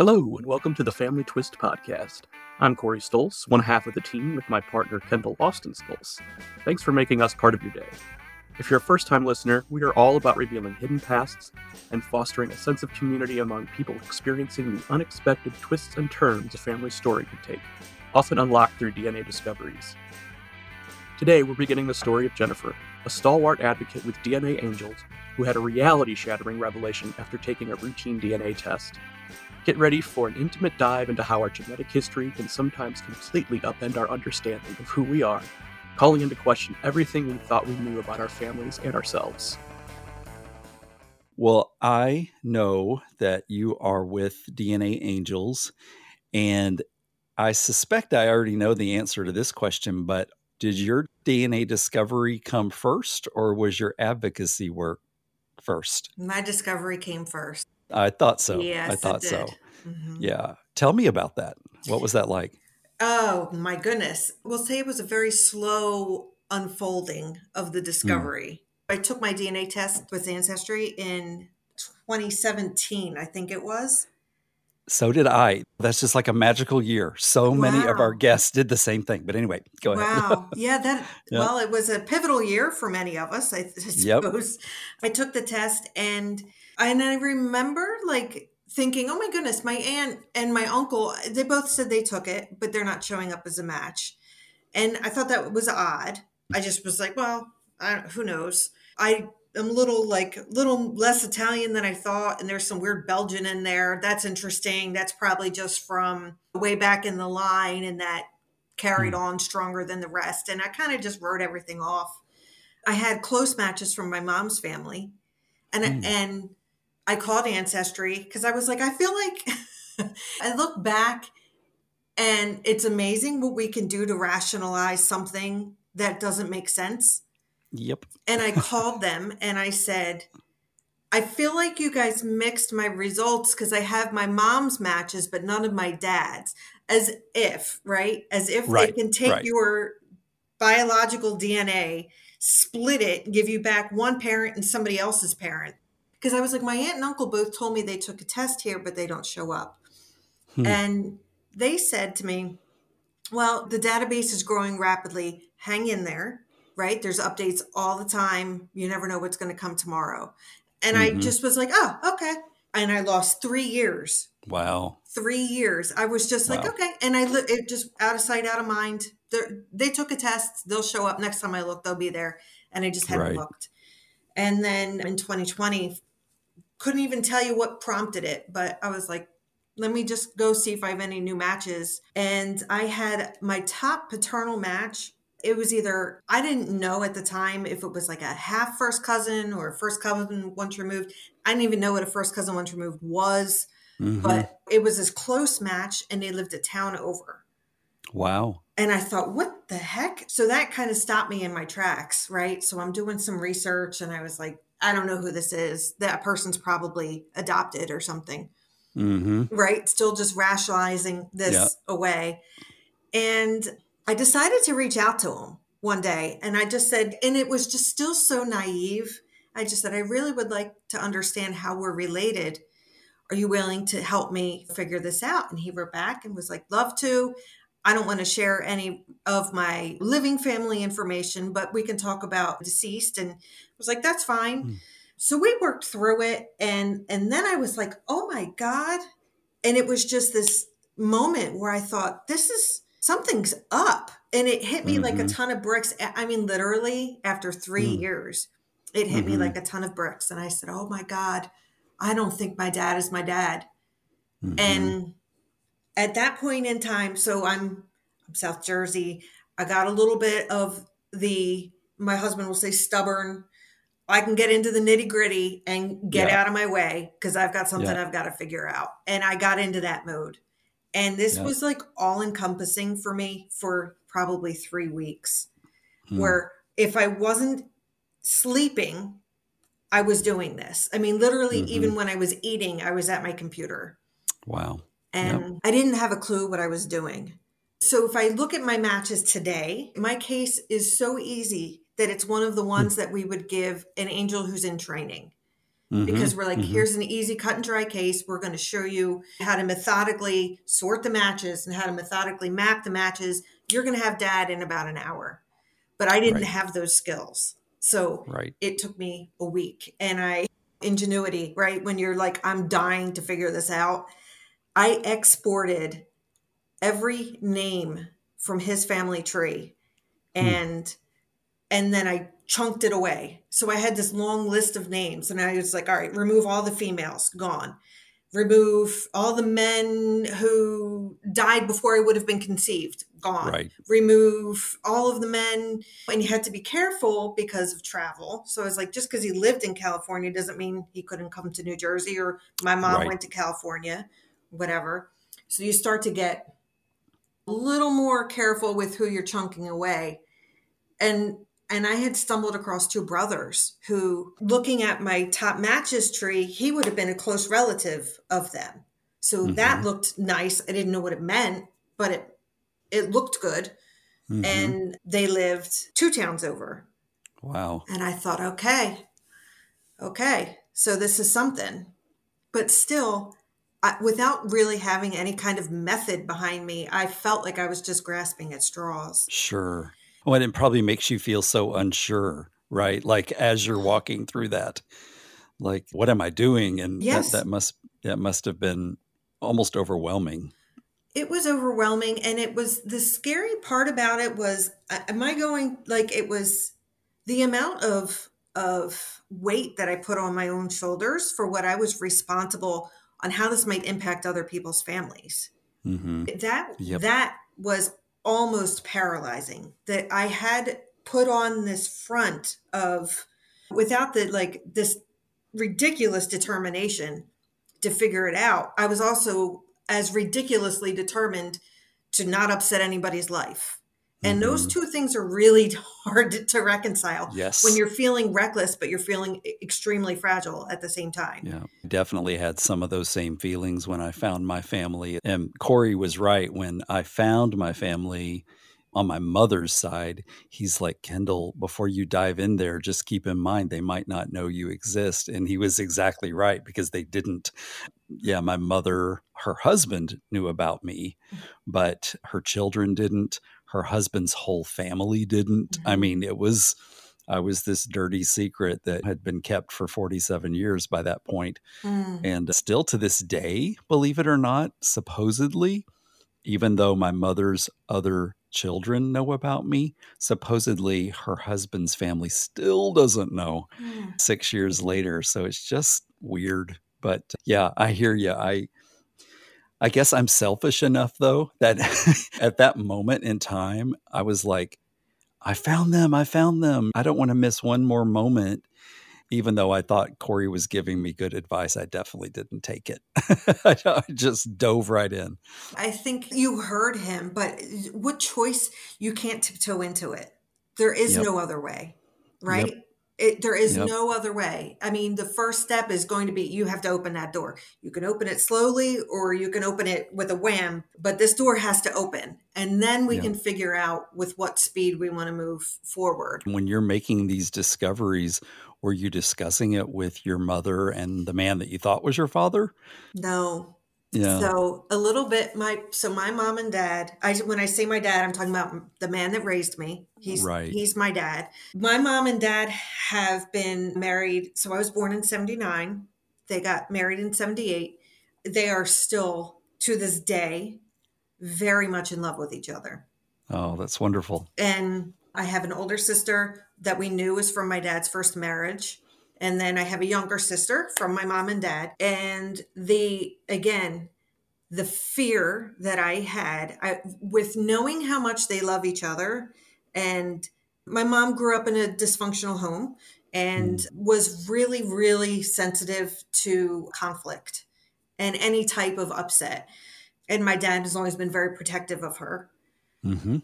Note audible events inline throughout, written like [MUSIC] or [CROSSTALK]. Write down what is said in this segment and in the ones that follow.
Hello, and welcome to the Family Twist podcast. I'm Corey Stolz, one half of the team with my partner Kendall Austin Stolz. Thanks for making us part of your day. If you're a first time listener, we are all about revealing hidden pasts and fostering a sense of community among people experiencing the unexpected twists and turns a family story can take, often unlocked through DNA discoveries. Today, we're beginning the story of Jennifer, a stalwart advocate with DNAngels who had a reality shattering revelation after taking a routine DNA test. Get ready for an intimate dive into how our genetic history can sometimes completely upend our understanding of who we are, calling into question everything we thought we knew about our families and ourselves. Well, I know that you are with DNAngels, and I suspect I already know the answer to this question, but did your DNA discovery come first, or was your advocacy work first? My discovery came first. I thought so. Yes, I thought so. Mhm. Yeah. Tell me about that. What was that like? Oh my goodness. We'll say it was a very slow unfolding of the discovery. I took my DNA test with Ancestry in 2017, I think it was. So did I. That's just like a magical year. So many of our guests did the same thing. But anyway, go ahead. Wow. [LAUGHS] Yeah, that Yeah. well, it was a pivotal year for many of us, I, I Yep. suppose. I took the test and and I remember like thinking, "Oh my goodness, my aunt and my uncle, they both said they took it, but they're not showing up as a match." And I thought that was odd. I just was like, "Well, I, who knows?" I am a little like little less Italian than I thought, and there's some weird Belgian in there. That's interesting. That's probably just from way back in the line, and that carried on stronger than the rest. And I kind of just wrote everything off. I had close matches from my mom's family, and Mm. and I called Ancestry because I was like, I feel like [LAUGHS] I look back, and it's amazing what we can do to rationalize something that doesn't make sense. Yep. And I [LAUGHS] called them and I said, I feel like you guys mixed my results because I have my mom's matches, but none of my dad's. As if, right? As if they can take right. your biological DNA, split it, give you back one parent and somebody else's parent. Because I was like, my aunt and uncle both told me they took a test here, but they don't show up. Hmm. And they said to me, well, the database is growing rapidly. Hang in there, right? There's updates all the time. You never know what's going to come tomorrow. And I Mhm. just was like, oh, okay. And I lost three years. Wow. Three years. I was just like, Wow. okay. And I li- it just out of sight, out of mind. They're, they took a test. They'll show up next time I look. They'll be there. And I just hadn't Right. looked. And then in 2020, couldn't even tell you what prompted it, but I was like, let me just go see if I have any new matches. And I had my top paternal match. It was either, I didn't know at the time if it was like a half first cousin or a first cousin once removed. I didn't even know what a first cousin once removed was, Mhm. but it was this close match and they lived a town over. wow. And I thought, what the heck? So that kind of stopped me in my tracks, right? So I'm doing some research and I was like, I don't know who this is. That person's probably adopted or something hmm right? Still just rationalizing this Yeah. away. And I decided to reach out to him one day. And I just said, and it was just still so naive. I just said, I really would like to understand how we're related. Are you willing to help me figure this out? And he wrote back and was like, Love to. I don't want to share any of my living family information, but we can talk about deceased. And I was like, That's fine. Hmm. So we worked through it and and then I was like, "Oh my god." And it was just this moment where I thought, "This is something's up." And it hit me like a Mhm. ton of bricks. I mean, literally after 3 Mm. years, it hit me Mhm. like a ton of bricks and I said, "Oh my god. I don't think my dad is my dad." Mhm. And at that point in time, so I'm I'm South Jersey. I got a little bit of the my husband will say stubborn. I can get into the nitty gritty and get Yeah. out of my way because I've got something Yeah. I've got to figure out. And I got into that mode. And this Yeah. was like all encompassing for me for probably three weeks, Hmm. where if I wasn't sleeping, I was doing this. I mean, literally, Mhm. even when I was eating, I was at my computer wow. And I didn't have a clue what I was doing. So if I look at my matches today, my case is so easy that it's one of the ones that we would give an angel who's in training. Mhm, because we're like, mhm. here's an easy cut and dry case. We're going to show you how to methodically sort the matches and how to methodically map the matches. You're going to have dad in about an hour. But I didn't Right. have those skills. So right. it took me a week and I ingenuity, right? When you're like, I'm dying to figure this out. I exported every name from his family tree hmm. and and then I chunked it away. So I had this long list of names and I was like, all right, remove all the females, gone. Remove all the men who died before I would have been conceived, gone Right. remove all of the men and you had to be careful because of travel so i was like just because he lived in california doesn't mean he couldn't come to new jersey or my mom Right. went to california whatever. So you start to get a little more careful with who you're chunking away. And and i had stumbled across two brothers who looking at my top matches tree he would have been a close relative of them. So that Mhm. looked nice. I didn't know what it meant but it it looked good. Mhm. and they lived two towns over. Wow. and i thought okay okay so this is something. But still I, without really having any kind of method behind me i felt like i was just grasping at straws Sure. Well, and it probably makes you feel so unsure, right? Like as you're walking through that, like what am I doing? And Yes. that, that must that must have been almost overwhelming. it was overwhelming and it was the scary part about it was am i going like it was the amount of of weight that i put on my own shoulders for what i was responsible on how this might impact other people's families. Hmm that Yep. that was almost paralyzing that i had put on this front of without the like this ridiculous determination to figure it out i was also as ridiculously determined to not upset anybody's life and those Mhm. two things are really [LAUGHS] hard to, to reconcile Yes. when you're feeling reckless but you're feeling extremely fragile at the same time Yeah, definitely had some of those same feelings when I found my family. And Corey was right. When I found my family on my mother's side, he's like, Kendall, before you dive in there, just keep in mind they might not know you exist. And he was exactly right because they didn't. Yeah, my mother, her husband knew about me, but her children didn't. Her husband's whole family didn't. I Mhm. mean, it was. I was this dirty secret that had been kept for 47 years by that point. Mm. And still to this day, believe it or not, supposedly, even though my mother's other children know about me, supposedly her husband's family still doesn't know Mm. six years later. So it's just weird. But yeah, I hear you. I I guess I'm selfish enough though that [LAUGHS] at that moment in time, I was like, I found them. I found them. I don't want to miss one more moment. Even though I thought Corey was giving me good advice, I definitely didn't take it. [LAUGHS] I just dove right in. I think you heard him, but what choice? You can't tiptoe into it. There is Yep. no other way, right? It, there is Yep. no other way. I mean, the first step is going to be you have to open that door. You can open it slowly or you can open it with a wham, but this door has to open. And then we Yeah. can figure out with what speed we want to move forward. When you're making these discoveries, were you discussing it with your mother and the man that you thought was your father? No, Yeah. So a little bit my so my mom and dad. I when I say my dad, I'm talking about the man that raised me. He's Right. he's my dad. My mom and dad have been married. So I was born in 79. They got married in 78. They are still to this day very much in love with each other. oh, that's wonderful. And I have an older sister that we knew was from my dad's first marriage. And then I have a younger sister from my mom and dad. And the, again, the fear that I had I, with knowing how much they love each other. And my mom grew up in a dysfunctional home and was really, really sensitive to conflict and any type of upset. And my dad has always been very protective of her hmm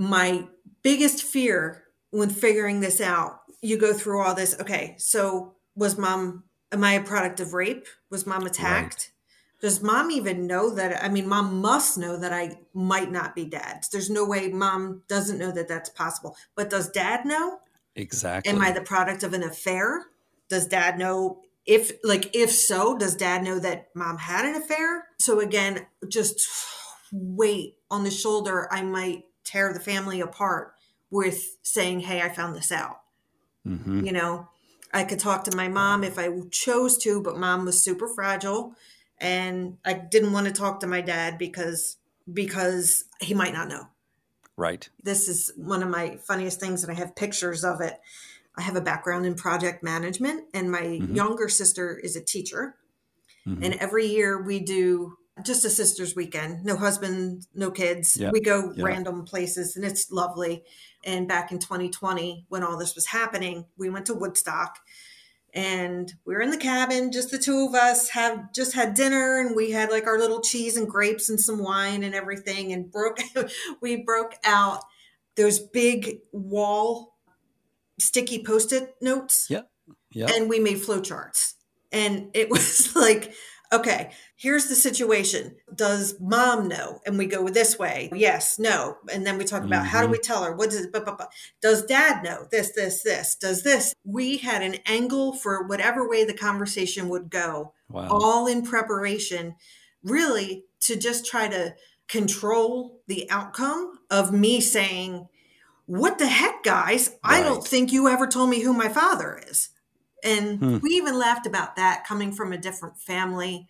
my biggest fear when figuring this out, you go through all this. Okay, so was mom, am I a product of rape? Was mom attacked? Does mom even know that? I mean, mom must know that I might not be dad. There's no way mom doesn't know that that's possible. But does dad know? Exactly. Am I the product of an affair? Does dad know if like if so does dad know that mom had an affair so again just weight on the shoulder i might tear the family apart with saying hey i found this out mm-hmm. you know i could talk to my mom if i chose to but mom was super fragile and i didn't want to talk to my dad because because he might not know right this is one of my funniest things and i have pictures of it I have a background in project management, and my mm-hmm. younger sister is a teacher. Mm-hmm. And every year we do just a sister's weekend, no husband, no kids. We go random places, and it's lovely. And back in 2020, when all this was happening, we went to Woodstock and we were in the cabin just the two of us have just had dinner and we had like our little cheese and grapes and some wine and everything and broke [LAUGHS] we broke out those big wall sticky post-it notes. Yeah. Yeah. And we made flowcharts. And it [LAUGHS] was like, okay, here's the situation. Does mom know? And we go this way. Yes, no. And then we talk about mm-hmm. how do mm-hmm. we tell her? What does blah, blah, blah. does dad know? This, this, this. Does this? We had an angle for whatever way the conversation would go, wow. all in preparation, really to just try to control the outcome of me saying, what the heck, guys? Right. I don't think you ever told me who my father is. And hmm. we even laughed about that coming from a different family.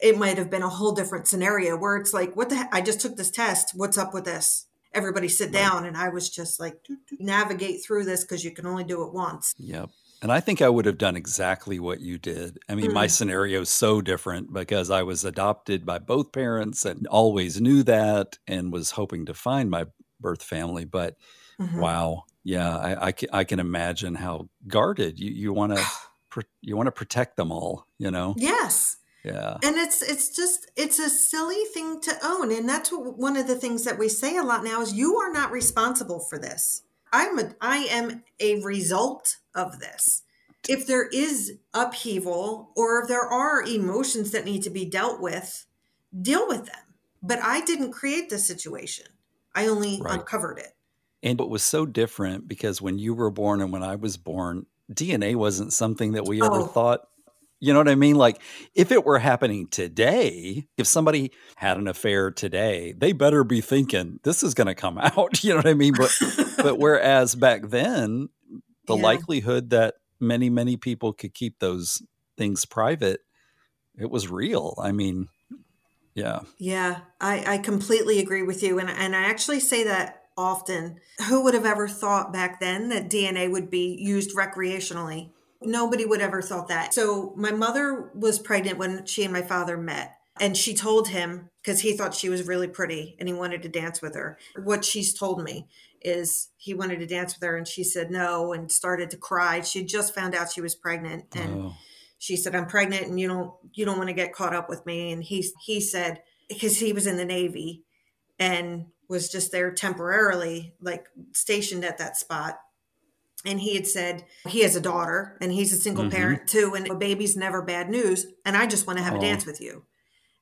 It might have been a whole different scenario where it's like, what the heck? I just took this test. What's up with this? Everybody sit right. down. And I was just like, navigate through this because you can only do it once. Yep. And I think I would have done exactly what you did. I mean, mm. my scenario is so different because I was adopted by both parents and always knew that and was hoping to find my birth family. But mm-hmm. wow, yeah, I, I, can, I can imagine how guarded you you want to [SIGHS] you want to protect them all. You know. Yes. Yeah. And it's it's just it's a silly thing to own and that's what, one of the things that we say a lot now is you are not responsible for this. I'm a I am a result of this. If there is upheaval or if there are emotions that need to be dealt with, deal with them. But I didn't create the situation. I only right. uncovered it. And it was so different because when you were born and when I was born, DNA wasn't something that we ever oh. thought. You know what I mean? Like, if it were happening today, if somebody had an affair today, they better be thinking this is going to come [LAUGHS] out. You know what I mean? But, but [LAUGHS] whereas back then, the yeah. likelihood that many, many people could keep those things private, it was real. I mean, yeah. Yeah, I, I completely agree with you. And, and I actually say that often. Who would have ever thought back then that DNA would be used recreationally? Nobody would ever thought that. So my mother was pregnant when she and my father met. And she told him, because he thought she was really pretty and he wanted to dance with her. What she's told me is he wanted to dance with her and she said no and started to cry. She just found out she was pregnant. And oh she said i'm pregnant and you don't you don't want to get caught up with me and he he said because he was in the navy and was just there temporarily like stationed at that spot and he had said he has a daughter and he's a single mm-hmm. parent too and a baby's never bad news and i just want to have oh. a dance with you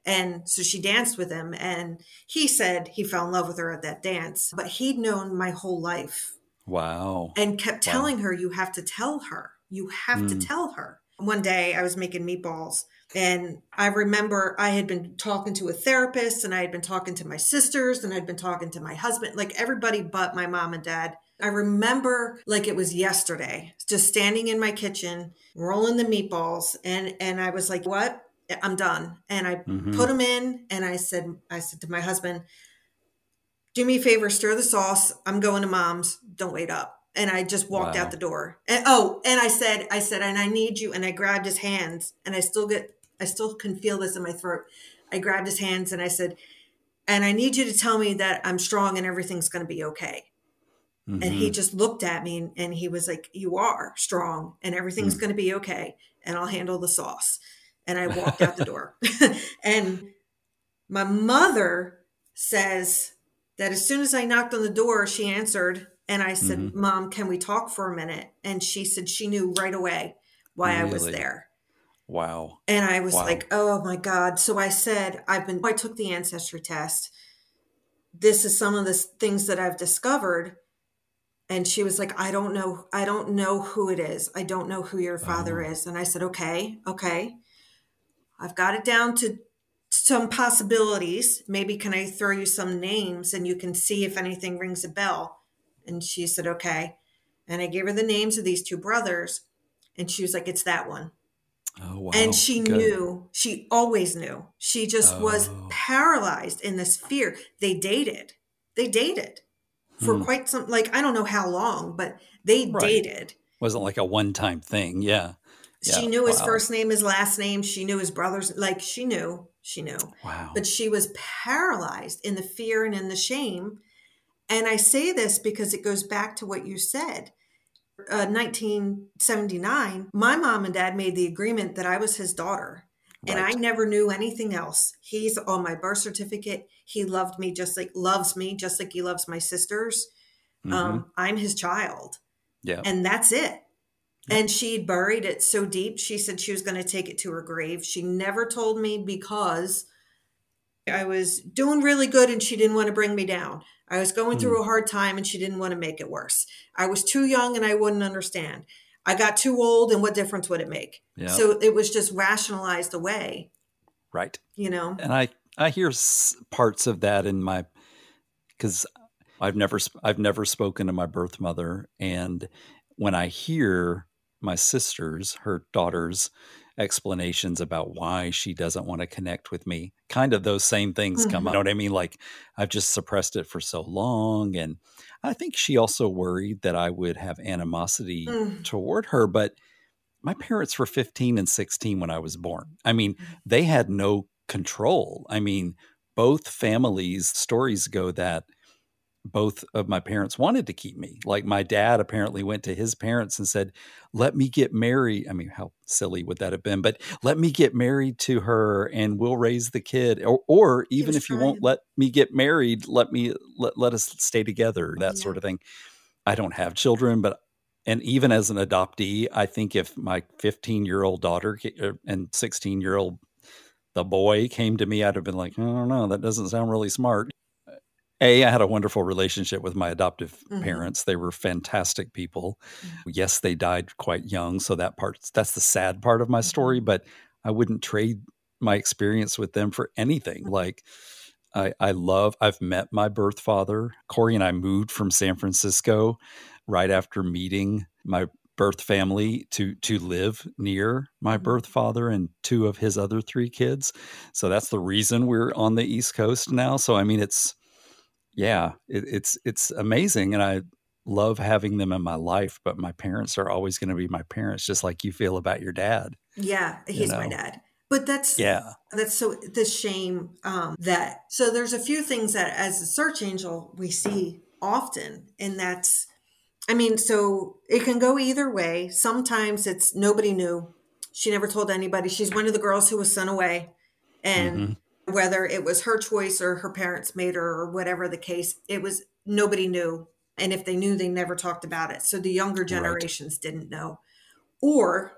and so she danced with him and he said he fell in love with her at that dance but he'd known my whole life wow and kept telling wow. her you have to tell her you have mm. to tell her one day I was making meatballs and I remember I had been talking to a therapist and I had been talking to my sisters and I'd been talking to my husband, like everybody but my mom and dad. I remember like it was yesterday, just standing in my kitchen, rolling the meatballs and and I was like, "What? I'm done." And I mm-hmm. put them in and I said I said to my husband, "Do me a favor, stir the sauce. I'm going to mom's. Don't wait up." And I just walked wow. out the door. And oh, and I said, I said, and I need you. And I grabbed his hands, and I still get, I still can feel this in my throat. I grabbed his hands and I said, and I need you to tell me that I'm strong and everything's going to be okay. Mm-hmm. And he mm-hmm. just looked at me and, and, he was like, You are strong and everything's mm. going to be okay. And I'll handle the sauce. And I walked out the [LAUGHS] door. [LAUGHS] and my mother says that as soon as I knocked on the door, she answered and I said, mm-hmm. Mom, can we talk for a minute? And she said she knew right away why really? I was there. Wow. And I was wow. like, oh my God. So I said, I've been, I took the ancestry test. This is some of the things that I've discovered. and she was like, I don't know, I don't know who it is. I don't know who your father Oh. is. And I said, Okay, okay. I've got it down to some possibilities. Maybe can I throw you some names and you can see if anything rings a bell? And she said, Okay. And I gave her the names of these two brothers, and she was like, It's that one. Oh wow. and she Good. knew, she always knew. She just was Oh. paralyzed in this fear. They dated. They dated for Hmm. quite some, like, I don't know how long, but they Right. dated. Wasn't like a one-time thing. Yeah. She Yeah, knew his wow. first name, his last name. She knew his brother's, like, she knew, she knew. Wow. But she was paralyzed in the fear and in the shame. And I say this because it goes back to what you said. Uh, 1979, my mom and dad made the agreement that I was his daughter. And I never knew anything else. He's on my birth certificate. He loved me just like loves me, just like he loves my sisters. Mhm. Um, I'm his child. yeah. And that's it. Yeah. And she buried it so deep. She said she was going to take it to her grave. She never told me because I was doing really good and she didn't want to bring me down. I was going through hmm. a hard time and she didn't want to make it worse. I was too young and I wouldn't understand. I got too old and what difference would it make? Yeah. So it was just rationalized away, right. you know? and I I hear parts of that in my because I've never I've never spoken to my birth mother, and when I hear my sisters, her daughters, explanations about why she doesn't want to connect with me, kind of those same things come Mhm. up. You know what I mean? Like I've just suppressed it for so long, and I think she also worried that I would have animosity Mm. toward her, but my parents were 15 and 16 when I was born. I mean, Mm-hmm. they had no control. I mean, both families' stories go that both of my parents wanted to keep me. Like my dad apparently went to his parents and said, "Let me get married." I mean, how silly would that have been? But let me get married to her and we'll raise the kid. Or, or even if you won't let me get married, let me let, let us stay together, that Yeah. sort of thing. I don't have children, but and even as an adoptee, I think if my 15 year old daughter er, and 16 year old the boy came to me, I'd have been like, I don't know, that doesn't sound really smart. A, I had a wonderful relationship with my adoptive Mhm. parents. They were fantastic people. Mm-hmm. Yes, they died quite young, so that part that's the sad part of my story, Mm-hmm. but I wouldn't trade my experience with them for anything. Like I, I love I've met my birth father. Corey and I moved from San Francisco right after meeting my birth family to to live near my Mhm. birth father and two of his other three kids. So that's the reason we're on the East Coast now. So I mean it's yeah, it, it's it's amazing and I love having them in my life, but my parents are always going to be my parents just like you feel about your dad. Yeah, he's my know? dad. But that's Yeah. that's so the shame um, that so there's a few things that as a search angel we see often and that's i mean so it can go either way sometimes it's nobody knew she never told anybody she's one of the girls who was sent away and Mhm. Whether it was her choice or her parents made her or whatever the case it was nobody knew. And if they knew they never talked about it. So the younger generations didn't know. Or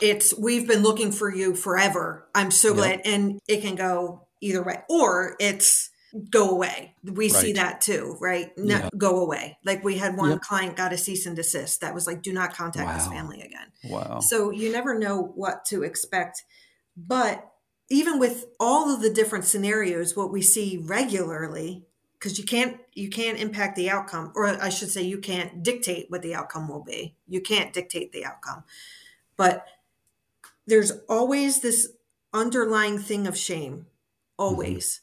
it's we've been looking for you forever. I'm so Yep. glad. And it can go either way. Or it's go away. We see that too right? No, Yeah. go away. Like we had one Yep. client got a cease and desist that was like do not contact this family again. Wow. so you never know what to expect. But even with all of the different scenarios, what we see regularly, because you can't you can't impact the outcome, or I should say you can't dictate what the outcome will be. You can't dictate the outcome. But there's always this underlying thing of shame. Mm-hmm. Always.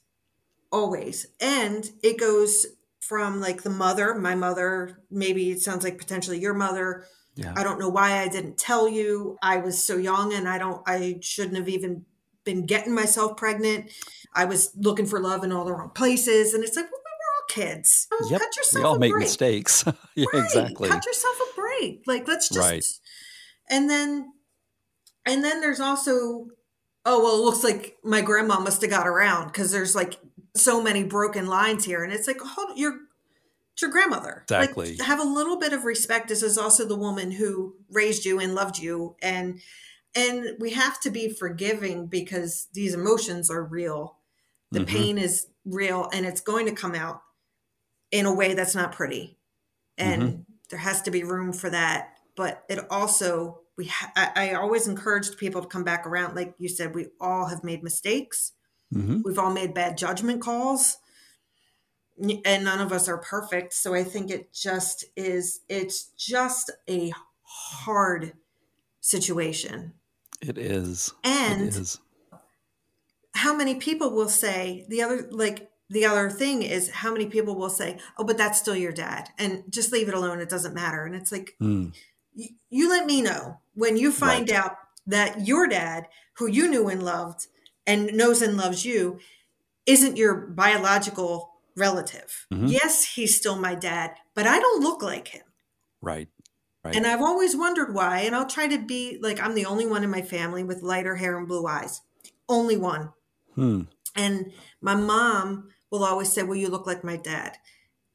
Always. And it goes from like the mother, my mother, maybe it sounds like potentially your mother, yeah. I don't know why I didn't tell you. I was so young and I don't I shouldn't have even been getting myself pregnant. I was looking for love in all the wrong places. And it's like, well, we're all kids. Oh, Yep. Cut yourself We all make break. mistakes. [LAUGHS] yeah, Right. exactly. Cut yourself a break. Like let's just Right. and then and then there's also oh well it looks like my grandma must have got around because there's like so many broken lines here. And it's like, hold you're your grandmother. Exactly. Like, have a little bit of respect. This is also the woman who raised you and loved you. And and we have to be forgiving because these emotions are real. The Mhm. pain is real and it's going to come out in a way that's not pretty. and Mhm. there has to be room for that. But it also we ha- I, I always encouraged people to come back around. Like you said, we all have made mistakes. hmm We've all made bad judgment calls, and none of us are perfect. So I think it just is. It's just a hard situation. It is. And it is. how many people will say the other like the other thing is how many people will say oh but that's still your dad and just leave it alone it doesn't matter and it's like Mm. you, you let me know when you find Right. out that your dad who you knew and loved and knows and loves you isn't your biological relative Mhm. yes he's still my dad but i don't look like him Right. Right. and I've always wondered why. And I'll try to be like, I'm the only one in my family with lighter hair and blue eyes. Only one. Hmm. And my mom will always say, Well, you look like my dad.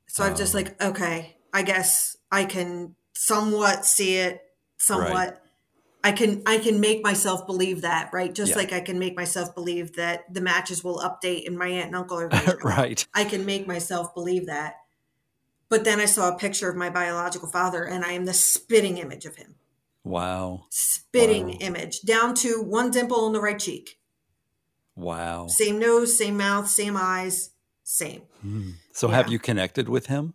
So I'm just Oh. like, okay, I guess I can somewhat see it, somewhat. I can I can make myself believe that, right? Just Yeah. like I can make myself believe that the matches will update and my aunt and uncle are [LAUGHS] right. I can make myself believe that. But then I saw a picture of my biological father and I am the spitting image of him. Wow. Spitting Wow. image down to one dimple on the right cheek. Wow. Same nose, same mouth, same eyes, same. Hmm. So have you connected with him?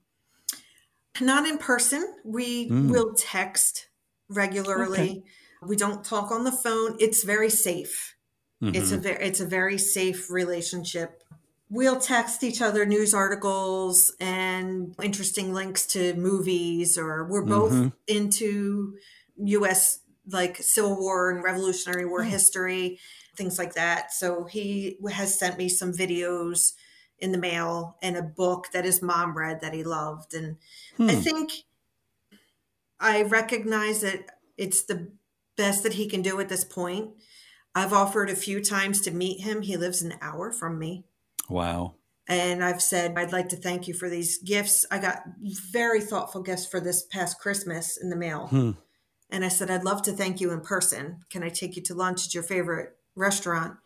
Not in person. We Mm. will text regularly. We don't talk on the phone. It's very safe. It's a Mhm. very it's a very safe relationship. We'll text each other news articles and interesting links to movies or we're both Mhm. into US like Civil War and Revolutionary War Oh. history, things like that. So he has sent me some videos in the mail and a book that his mom read that he loved and I Hmm. think I recognize that it's the best that he can do at this point. I've offered a few times to meet him. He lives an hour from me. Wow. And I've said, I'd like to thank you for these gifts. I got very thoughtful gifts for this past Christmas in the mail. Hmm. And I said, I'd love to thank you in person. Can I take you to lunch at your favorite restaurant?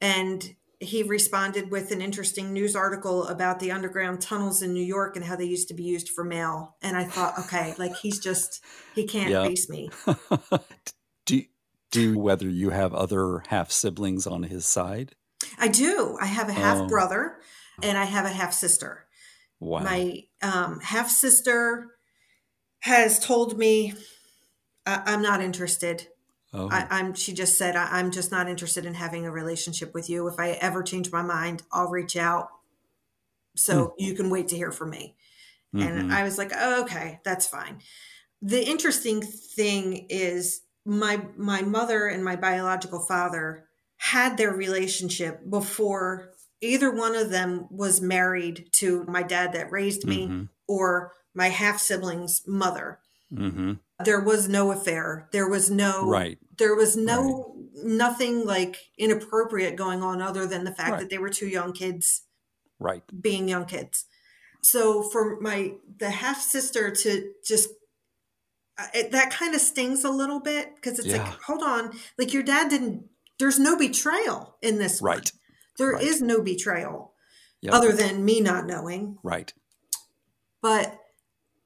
And he responded with an interesting news article about the underground tunnels in New York and how they used to be used for mail. And I thought, okay, like he's just, he can't Yeah. face me. [LAUGHS] do do whether you have other half siblings on his side? I do. I have a half Oh. brother and I have a half sister. Wow. My um, half sister has told me I- I'm not interested. oh. I, I'm. She just said I, I'm just not interested in having a relationship with you. If I ever change my mind, I'll reach out. So you can wait to hear from me. And Mhm. I was like, oh, okay, that's fine. The interesting thing is my my mother and my biological father had their relationship before either one of them was married to my dad that raised me Mhm. or my half sibling's mother. Mhm. There was no affair. There was no Right. there was no nothing like inappropriate going on other than the fact Right. that they were two young kids Right. being young kids. So for my the half sister to just uh, it, that kind of stings a little bit because it's Yeah. like hold on, like your dad didn't. There's no betrayal in this. one. Right. There Right. is no betrayal Yep. other than me not knowing. right. But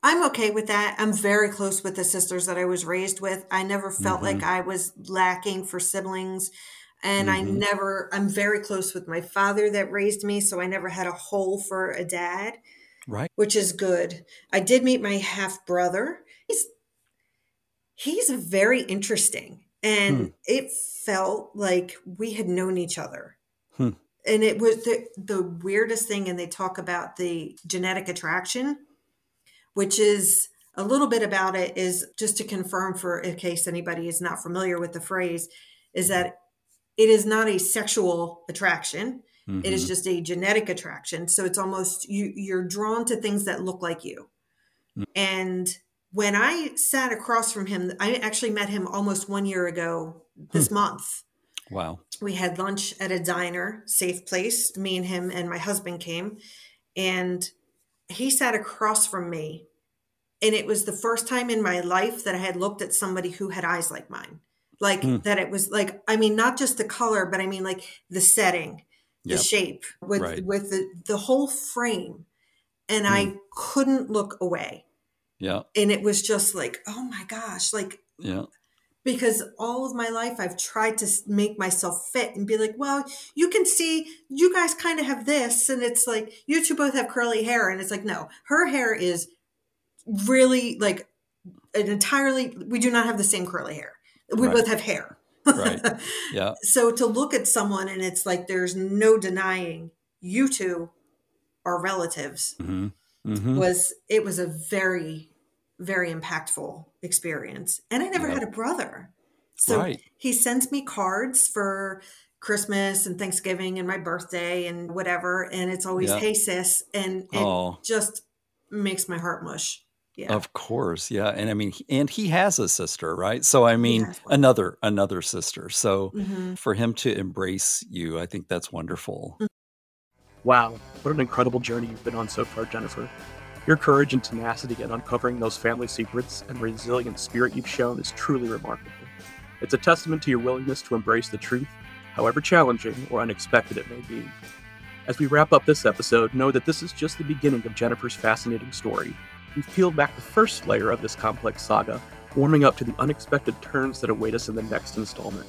I'm okay with that. I'm very close with the sisters that I was raised with. I never felt Mhm. like I was lacking for siblings. And I Mhm. never, I'm very close with my father that raised me. So I never had a hole for a dad, Right. which is good. I did meet my half brother. He's, he's very interesting. And Hmm. it felt like we had known each other. Hmm. And it was the, the weirdest thing. And they talk about the genetic attraction which is a little bit about it is just to confirm for in case anybody is not familiar with the phrase is that it is not a sexual attraction it is Mhm. just a genetic attraction so it's almost you you're drawn to things that look like you Mm. and when i sat across from him i actually met him almost one year ago this month Wow. we had lunch at a diner, safe place. Me and him and my husband came, and he sat across from me. And it was the first time in my life that I had looked at somebody who had eyes like mine. Like Hmm. that it was like, I mean, not just the color, but I mean like the setting, the Yep. shape, with Right. with the, the whole frame. And I couldn't look away. Yeah. And it was just like, oh my gosh, like, Yeah. because all of my life I've tried to make myself fit and be like, well, you can see you guys kind of have this. And it's like, you two both have curly hair. And it's like, no, her hair is really like an entirely, we do not have the same curly hair. We Right. both have hair. Right. [LAUGHS] Yeah. so to look at someone and it's like, there's no denying you two are relatives hmm hmm was, it was a very, very impactful experience. And I never Yeah. had a brother. So Right. he sends me cards for Christmas and Thanksgiving and my birthday and whatever. And it's always, Yeah. hey, sis. And it Oh. just makes my heart mush. Yeah. Of course, yeah, and I mean, and he has a sister, right? So I mean, has another another sister. So Mhm. for him to embrace you, I think that's wonderful. Wow, what an incredible journey you've been on so far, Jennifer. Your courage and tenacity in uncovering those family secrets and resilient spirit you've shown is truly remarkable. It's a testament to your willingness to embrace the truth, however challenging or unexpected it may be. As we wrap up this episode, know that this is just the beginning of Jennifer's fascinating story. We've peeled back the first layer of this complex saga, warming up to the unexpected turns that await us in the next installment.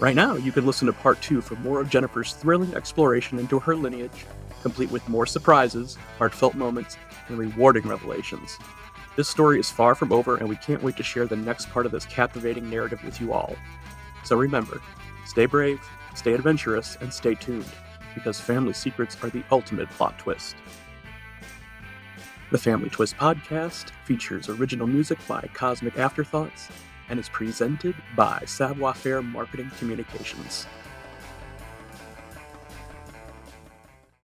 Right now, you can listen to part two for more of Jennifer's thrilling exploration into her lineage, complete with more surprises, heartfelt moments, and rewarding revelations. This story is far from over, and we can't wait to share the next part of this captivating narrative with you all. So remember, stay brave, stay adventurous, and stay tuned, because family secrets are the ultimate plot twist. The Family Twist podcast features original music by Cosmic Afterthoughts and is presented by Savoir Faire Marketing Communications.